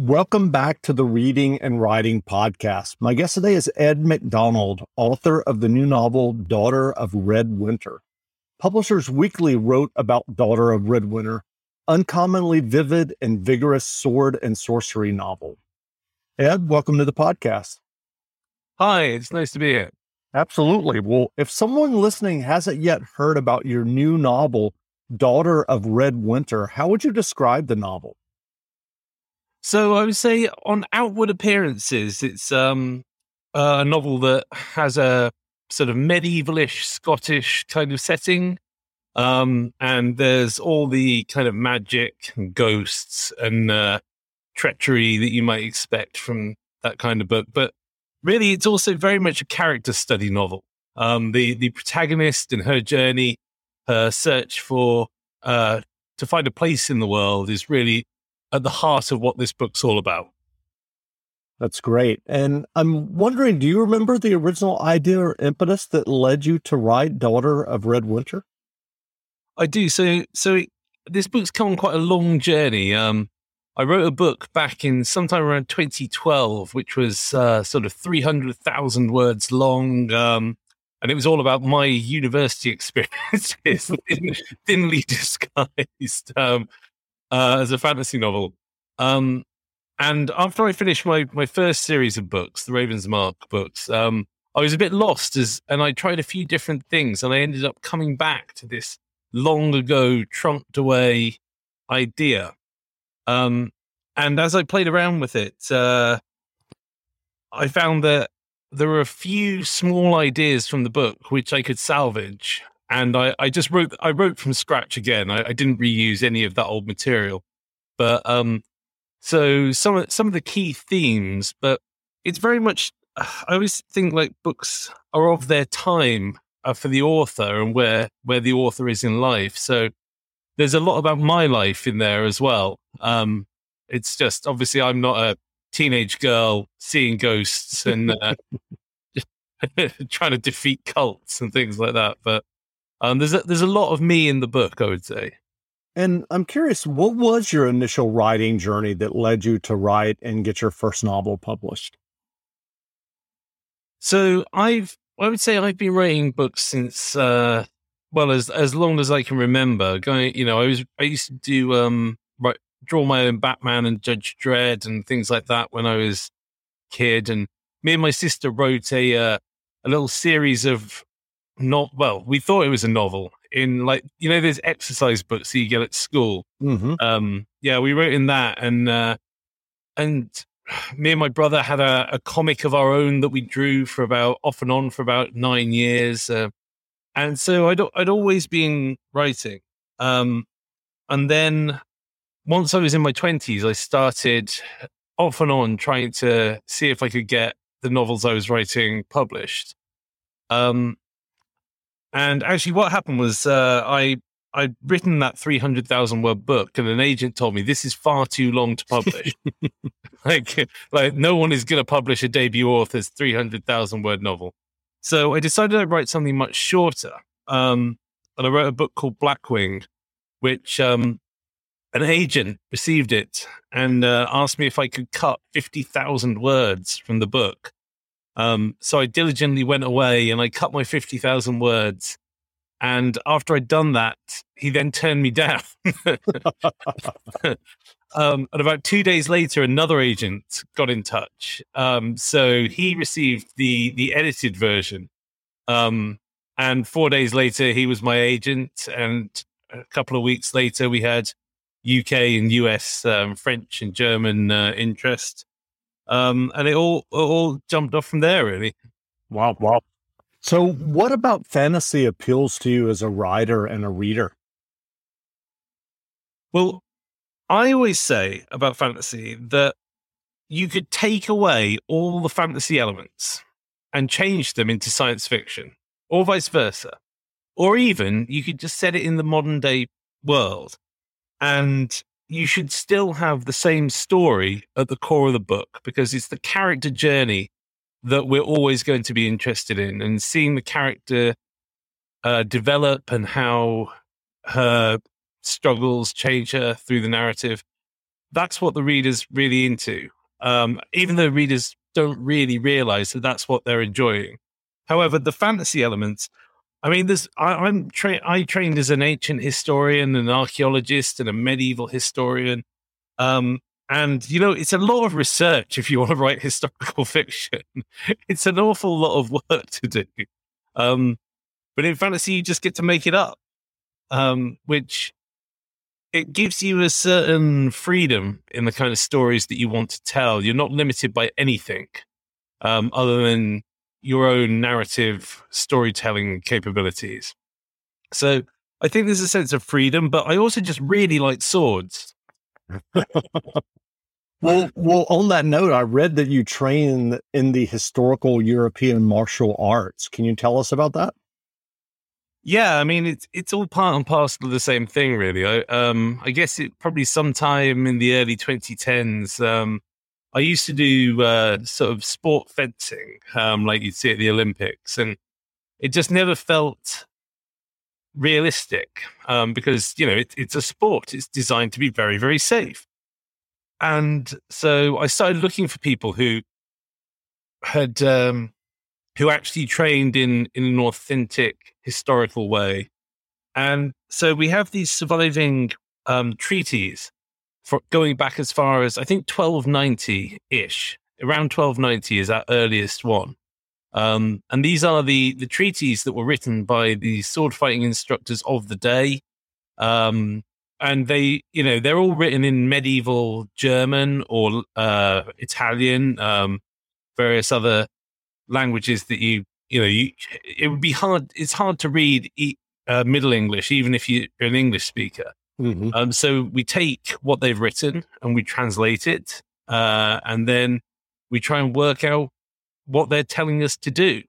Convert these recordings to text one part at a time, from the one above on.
Welcome back to the Reading and Writing Podcast. My guest today is Ed McDonald, author of the new novel Daughter of Redwinter. Publishers Weekly wrote about Daughter of Redwinter, uncommonly vivid and vigorous sword and sorcery novel. Ed, welcome to the podcast. Hi, it's nice to be here. Absolutely. Well, if someone listening hasn't yet heard about your new novel, Daughter of Redwinter, how would you describe the novel? So I would say, on outward appearances, it's um, a novel that has a sort of medievalish Scottish kind of setting. Um, and there's all the kind of magic and ghosts and uh, treachery that you might expect from that kind of book. But really, it's also very much a character study novel. Um, the the protagonist and her journey, her search for uh, to find a place in the world, is really at the heart of what this book's all about. That's great. And I'm wondering, do you remember the original idea or impetus that led you to write Daughter of Redwinter? I do. So, so this book's come on quite a long journey. Um, I wrote a book back in sometime around 2012, which was uh, sort of 300,000 words long. Um, and it was all about my university experiences, thinly disguised. Um, uh, as a fantasy novel. Um, and after I finished my, my first series of books, the Raven's Mark books, um, I was a bit lost as, and I tried a few different things, and I ended up coming back to this long ago trunked away idea. Um, and as I played around with it, uh, I found that there were a few small ideas from the book which I could salvage and I, I just wrote I wrote from scratch again. I, I didn't reuse any of that old material, but um, so some of some of the key themes, but it's very much. I always think like books are of their time uh, for the author and where where the author is in life. So there's a lot about my life in there as well. Um, it's just obviously I'm not a teenage girl seeing ghosts and uh, trying to defeat cults and things like that, but um, there's a, there's a lot of me in the book, I would say. And I'm curious, what was your initial writing journey that led you to write and get your first novel published? So I've I would say I've been writing books since uh, well as as long as I can remember. Going, you know, I was I used to do um write, draw my own Batman and Judge Dredd and things like that when I was kid. And me and my sister wrote a uh, a little series of not well we thought it was a novel in like you know there's exercise books that you get at school? Mm-hmm. um yeah we wrote in that and uh and me and my brother had a, a, comic of our own that we drew for about off and on for about nine years uh, and so I'd, I'd always been writing. Um and then once i was in my 20s i started off and on trying to see if i could get the novels i was writing published. Um and actually, what happened was uh, I I'd written that three hundred thousand word book, and an agent told me this is far too long to publish. like, like no one is going to publish a debut author's three hundred thousand word novel. So I decided I'd write something much shorter. Um, and I wrote a book called Blackwing, which um, an agent received it and uh, asked me if I could cut fifty thousand words from the book um, so I diligently went away and I cut my 50,000 words. And after I'd done that, he then turned me down. um, and about two days later, another agent got in touch. Um, so he received the the edited version. Um, and four days later, he was my agent. And a couple of weeks later, we had UK and US, um, French and German uh, interest. Um, and it all it all jumped off from there, really. Wow, wow. So, what about fantasy appeals to you as a writer and a reader? Well, I always say about fantasy that you could take away all the fantasy elements and change them into science fiction, or vice versa. Or even you could just set it in the modern day world and you should still have the same story at the core of the book because it's the character journey that we're always going to be interested in and seeing the character uh, develop and how her struggles change her through the narrative. that's what the reader's really into. Um, even though readers don't really realize that that's what they're enjoying. However, the fantasy elements, I mean, there's I, am tra- I trained as an ancient historian, an archaeologist, and a medieval historian. Um, and you know, it's a lot of research if you want to write historical fiction. it's an awful lot of work to do. Um, but in fantasy, you just get to make it up, um, which it gives you a certain freedom in the kind of stories that you want to tell. You're not limited by anything um, other than your own narrative storytelling capabilities. So I think there's a sense of freedom, but I also just really like swords. well, well, on that note, I read that you train in the historical European martial arts. Can you tell us about that? Yeah, I mean it's it's all part and parcel of the same thing, really. I um I guess it probably sometime in the early 2010s. Um, I used to do uh, sort of sport fencing, um, like you'd see at the Olympics, and it just never felt realistic um, because you know it, it's a sport; it's designed to be very, very safe. And so I started looking for people who had um, who actually trained in in an authentic historical way. And so we have these surviving um, treaties for going back as far as I think 1290 ish. Around 1290 is our earliest one. Um, and these are the the treaties that were written by the sword fighting instructors of the day. Um, and they, you know, they're all written in medieval German or uh, Italian, um, various other languages that you you know you it would be hard it's hard to read uh, middle english even if you're an english speaker mm-hmm. um, so we take what they've written and we translate it uh, and then we try and work out what they're telling us to do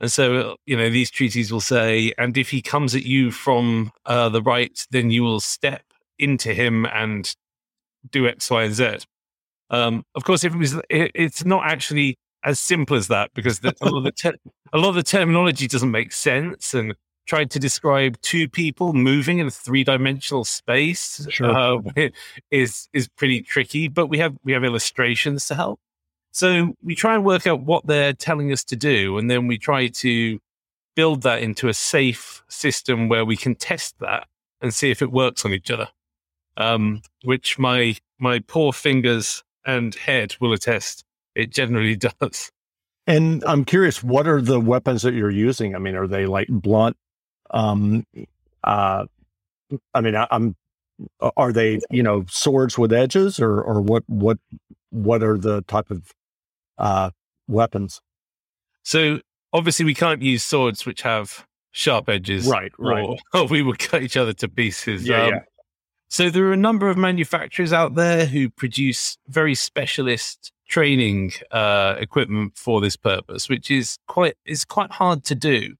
and so you know these treaties will say and if he comes at you from uh, the right then you will step into him and do x y and z um, of course if it was it, it's not actually as simple as that because the, a, lot of the a lot of the terminology doesn't make sense and trying to describe two people moving in a three-dimensional space sure. uh, is is pretty tricky but we have we have illustrations to help so we try and work out what they're telling us to do and then we try to build that into a safe system where we can test that and see if it works on each other um, which my my poor fingers and head will attest it generally does. And I'm curious, what are the weapons that you're using? I mean, are they like blunt? Um, uh, I mean, I, am Are they you know swords with edges, or or what what what are the type of uh, weapons? So obviously, we can't use swords which have sharp edges, right? Right. Or, or we would cut each other to pieces. Yeah, um, yeah. So there are a number of manufacturers out there who produce very specialist training uh, equipment for this purpose, which is quite is quite hard to do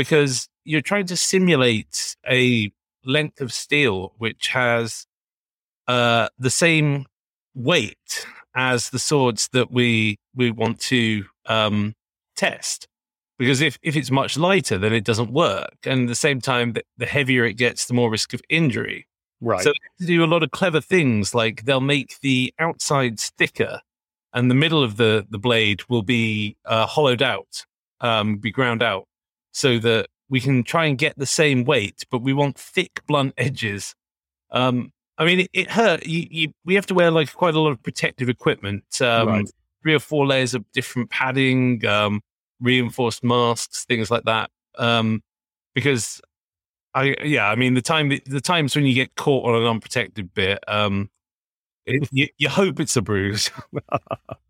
because you're trying to simulate a length of steel which has uh, the same weight as the swords that we we want to um, test. Because if, if it's much lighter, then it doesn't work. And at the same time, the, the heavier it gets, the more risk of injury. Right. So they do a lot of clever things, like they'll make the outsides thicker, and the middle of the the blade will be uh, hollowed out, um, be ground out, so that we can try and get the same weight, but we want thick, blunt edges. Um, I mean, it, it hurt. You, you, we have to wear like quite a lot of protective equipment, um, right. three or four layers of different padding, um, reinforced masks, things like that. Um, because I yeah, I mean the time the times when you get caught on an unprotected bit, um, it, you, you hope it's a bruise.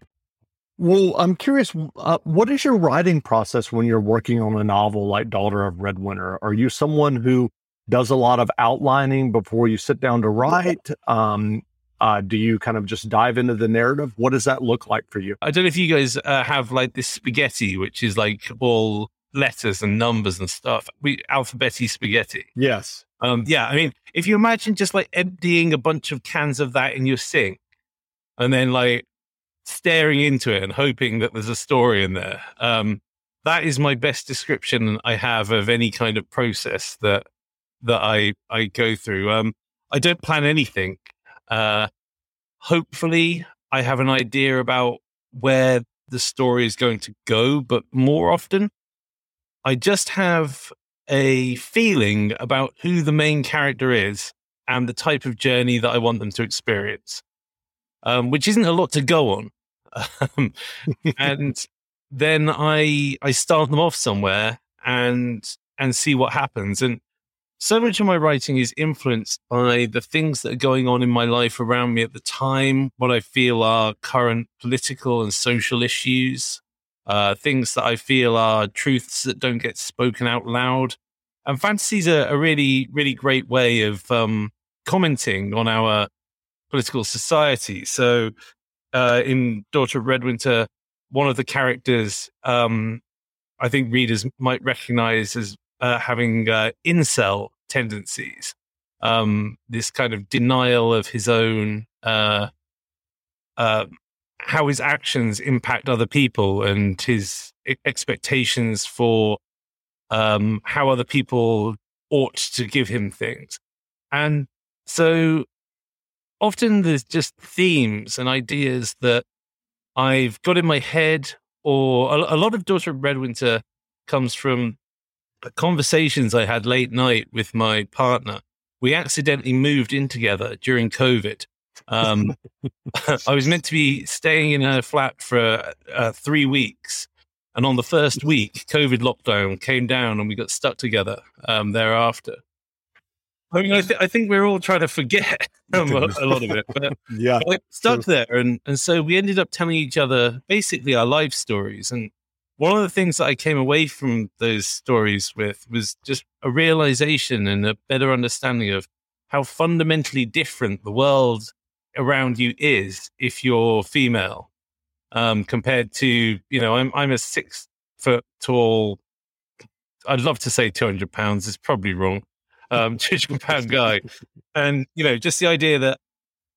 Well, I'm curious, uh, what is your writing process when you're working on a novel like Daughter of Redwinter? Are you someone who does a lot of outlining before you sit down to write? Um, uh, do you kind of just dive into the narrative? What does that look like for you? I don't know if you guys uh, have like this spaghetti, which is like all letters and numbers and stuff. We alphabeti spaghetti. Yes. Um, yeah, I mean, if you imagine just like emptying a bunch of cans of that in your sink, and then like staring into it and hoping that there's a story in there. Um, that is my best description I have of any kind of process that that I I go through. Um, I don't plan anything. Uh, hopefully, I have an idea about where the story is going to go, but more often, I just have a feeling about who the main character is and the type of journey that I want them to experience um, which isn't a lot to go on. Um, and then I I start them off somewhere and and see what happens. And so much of my writing is influenced by the things that are going on in my life around me at the time, what I feel are current political and social issues, uh, things that I feel are truths that don't get spoken out loud. And fantasy's a, a really, really great way of um, commenting on our political society. So, uh, in Daughter of Redwinter, one of the characters, um, I think readers might recognize as uh, having uh, incel tendencies. Um, this kind of denial of his own, uh, uh, how his actions impact other people, and his expectations for um, how other people ought to give him things. And so often there's just themes and ideas that I've got in my head, or a, a lot of Daughter of Redwinter comes from conversations I had late night with my partner. We accidentally moved in together during COVID. Um, I was meant to be staying in a flat for uh, three weeks. And on the first week, COVID lockdown came down and we got stuck together um, thereafter. I mean, I, th- I, think we're all trying to forget a lot of it, but yeah, like stuck there, and and so we ended up telling each other basically our life stories. And one of the things that I came away from those stories with was just a realization and a better understanding of how fundamentally different the world around you is if you're female, um, compared to you know, I'm I'm a six foot tall. I'd love to say 200 pounds. It's probably wrong um, 200 pound guy. And, you know, just the idea that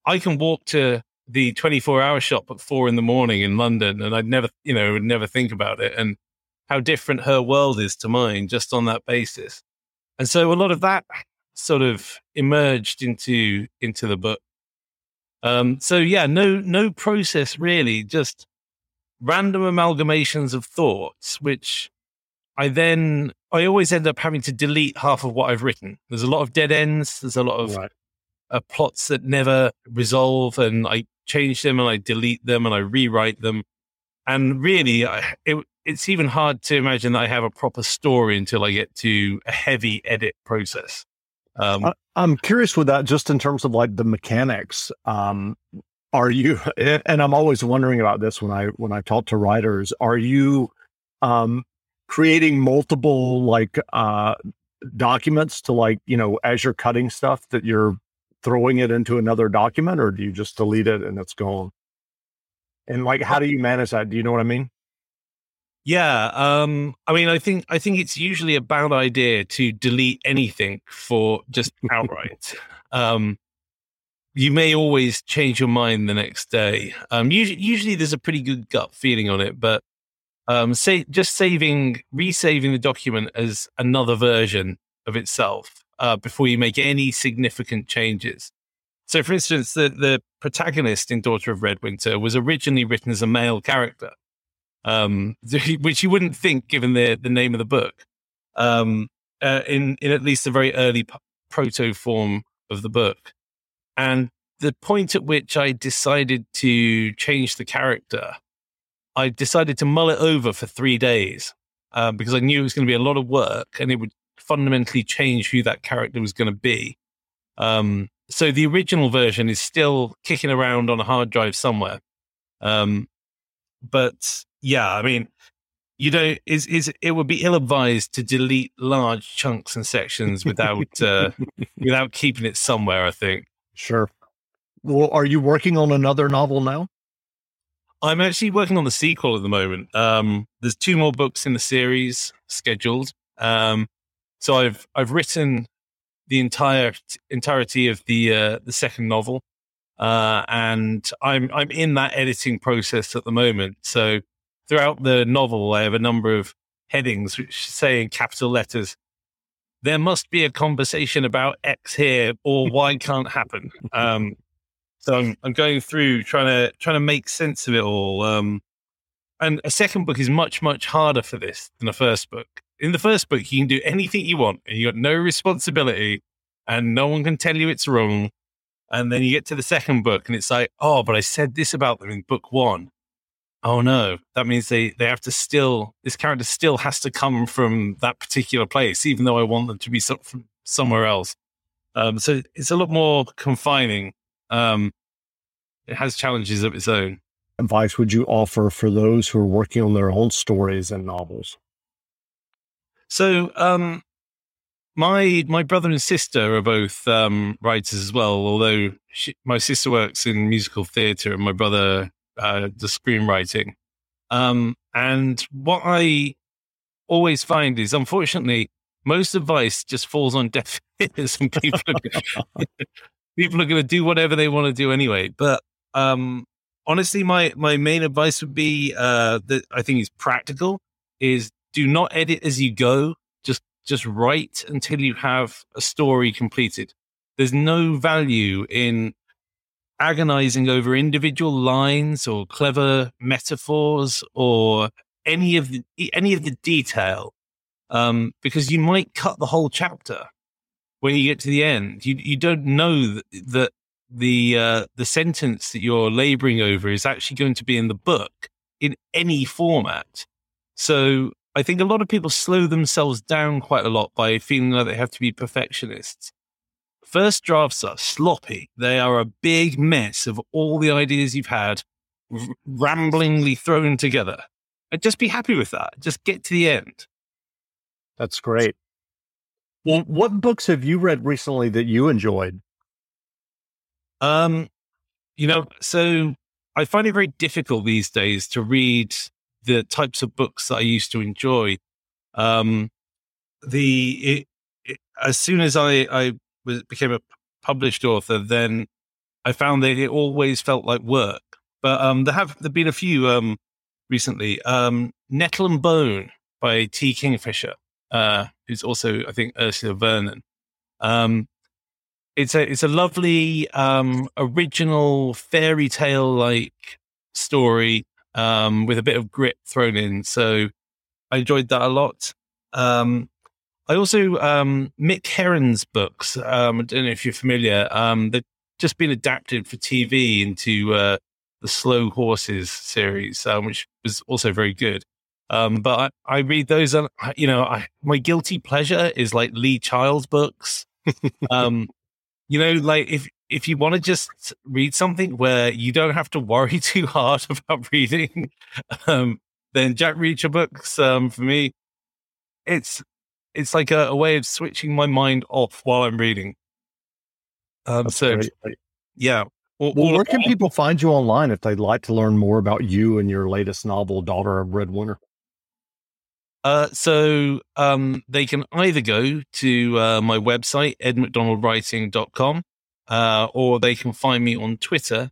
I can walk to the 24 hour shop at four in the morning in London and I'd never, you know, would never think about it and how different her world is to mine just on that basis. And so a lot of that sort of emerged into, into the book. Um, so yeah, no, no process really, just random amalgamations of thoughts, which I then I always end up having to delete half of what I've written. There's a lot of dead ends. There's a lot of right. uh, plots that never resolve, and I change them and I delete them and I rewrite them. And really, I, it, it's even hard to imagine that I have a proper story until I get to a heavy edit process. Um, I, I'm curious with that, just in terms of like the mechanics. Um, are you? And I'm always wondering about this when I when I talk to writers. Are you um, creating multiple like uh documents to like you know as you're cutting stuff that you're throwing it into another document or do you just delete it and it's gone? And like how do you manage that? Do you know what i mean? Yeah um i mean i think i think it's usually a bad idea to delete anything for just outright. Um you may always change your mind the next day. Um usually, usually there's a pretty good gut feeling on it but um, say just saving, resaving the document as another version of itself uh, before you make any significant changes. So, for instance, the the protagonist in Daughter of Redwinter was originally written as a male character, um, which you wouldn't think given the the name of the book. Um, uh, in in at least the very early p- proto form of the book, and the point at which I decided to change the character, I decided to mull it over for three days um, because I knew it was going to be a lot of work and it would fundamentally change who that character was going to be. Um, so the original version is still kicking around on a hard drive somewhere. Um, but yeah, I mean, you know, is is it would be ill advised to delete large chunks and sections without uh, without keeping it somewhere. I think. Sure. Well, are you working on another novel now? I'm actually working on the sequel at the moment. Um, there's two more books in the series scheduled. Um, so I've I've written the entire entirety of the uh, the second novel, uh, and I'm I'm in that editing process at the moment. So throughout the novel, I have a number of headings which say in capital letters, "There must be a conversation about X here, or Y can't happen." Um, so I'm, I'm going through trying to trying to make sense of it all. Um, and a second book is much much harder for this than a first book. In the first book, you can do anything you want, and you got no responsibility, and no one can tell you it's wrong. And then you get to the second book, and it's like, oh, but I said this about them in book one. Oh no, that means they they have to still this character still has to come from that particular place, even though I want them to be from somewhere else. Um, so it's a lot more confining um, it has challenges of its own. Advice would you offer for those who are working on their own stories and novels? So, um, my my brother and sister are both um, writers as well. Although she, my sister works in musical theatre and my brother uh, does screenwriting. Um, and what I always find is, unfortunately, most advice just falls on deaf ears, and people are, people are going to do whatever they want to do anyway. But um, honestly, my my main advice would be uh, that I think is practical: is do not edit as you go. Just just write until you have a story completed. There's no value in agonizing over individual lines or clever metaphors or any of the any of the detail um, because you might cut the whole chapter when you get to the end. You you don't know that, that the uh, the sentence that you're laboring over is actually going to be in the book in any format. So I think a lot of people slow themselves down quite a lot by feeling like they have to be perfectionists. First drafts are sloppy. They are a big mess of all the ideas you've had r- ramblingly thrown together. And just be happy with that. Just get to the end. That's great. Well, what books have you read recently that you enjoyed? Um, you know, so I find it very difficult these days to read the types of books that I used to enjoy. Um, the it, it, as soon as I I was, became a published author, then I found that it always felt like work. But um, there have there been a few um, recently. Um, Nettle and Bone by T. Kingfisher, uh, who's also I think Ursula Vernon. Um, it's a it's a lovely um, original fairy tale like story um, with a bit of grit thrown in. So I enjoyed that a lot. Um, I also um, Mick Herron's books. Um, I don't know if you're familiar. Um, they've just been adapted for TV into uh, the Slow Horses series, um, which was also very good. Um, but I, I, read those. And you know, I, my guilty pleasure is like Lee Child books. um, you know, like if if you want to just read something where you don't have to worry too hard about reading, um, then Jack Reacher books um, for me, it's it's like a, a, way of switching my mind off while I'm reading. Um, so, great. yeah. Well, well, where can people find you online if they'd like to learn more about you and your latest novel, Daughter of Redwinter? Uh, so um, they can either go to uh, my website, edmcdonaldwriting.com, uh, or they can find me on Twitter.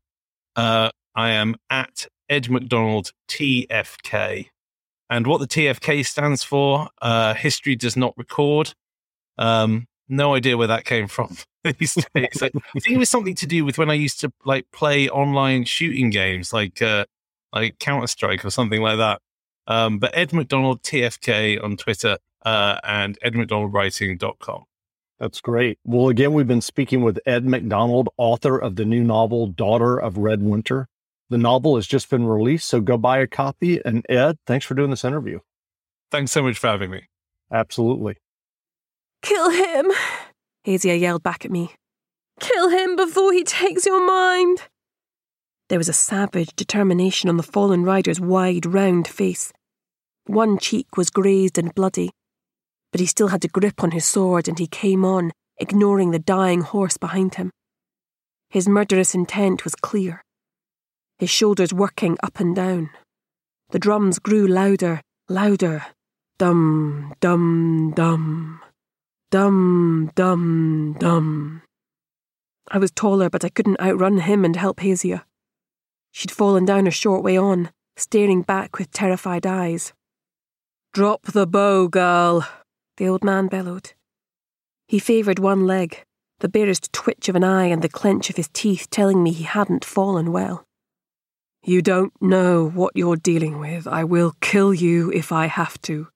Uh, I am at Ed McDonald TFK. And what the TFK stands for, uh, history does not record. Um, no idea where that came from these days. I think it was something to do with when I used to like play online shooting games like uh, like Counter Strike or something like that. Um, but Ed McDonald TFK on Twitter uh, and edmcdonaldwriting.com. That's great. Well, again, we've been speaking with Ed McDonald, author of the new novel, Daughter of Redwinter. The novel has just been released, so go buy a copy. And Ed, thanks for doing this interview. Thanks so much for having me. Absolutely. Kill him, Hazia yelled back at me. Kill him before he takes your mind. There was a savage determination on the fallen rider's wide, round face. One cheek was grazed and bloody, but he still had a grip on his sword and he came on, ignoring the dying horse behind him. His murderous intent was clear. His shoulders working up and down. The drums grew louder, louder. Dum, dum, dum. Dum, dum, dum. I was taller, but I couldn't outrun him and help Hazia. She'd fallen down a short way on, staring back with terrified eyes. Drop the bow, girl, the old man bellowed. He favoured one leg, the barest twitch of an eye and the clench of his teeth telling me he hadn't fallen well. You don't know what you're dealing with. I will kill you if I have to.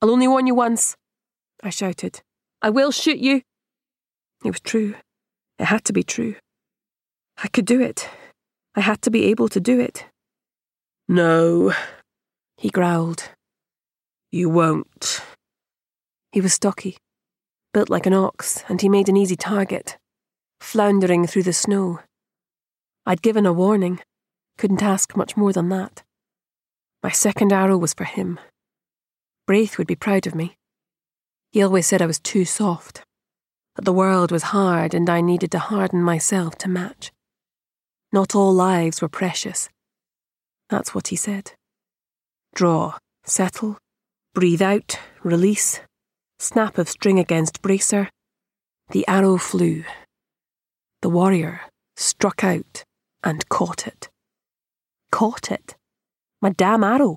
I'll only warn you once, I shouted. I will shoot you. It was true. It had to be true. I could do it. I had to be able to do it. No, he growled. You won't. He was stocky, built like an ox, and he made an easy target, floundering through the snow. I'd given a warning, couldn't ask much more than that. My second arrow was for him. Braith would be proud of me. He always said I was too soft, that the world was hard and I needed to harden myself to match. Not all lives were precious. That's what he said. Draw, settle, breathe out, release, snap of string against bracer. The arrow flew. The warrior struck out and caught it. Caught it. My damn arrow.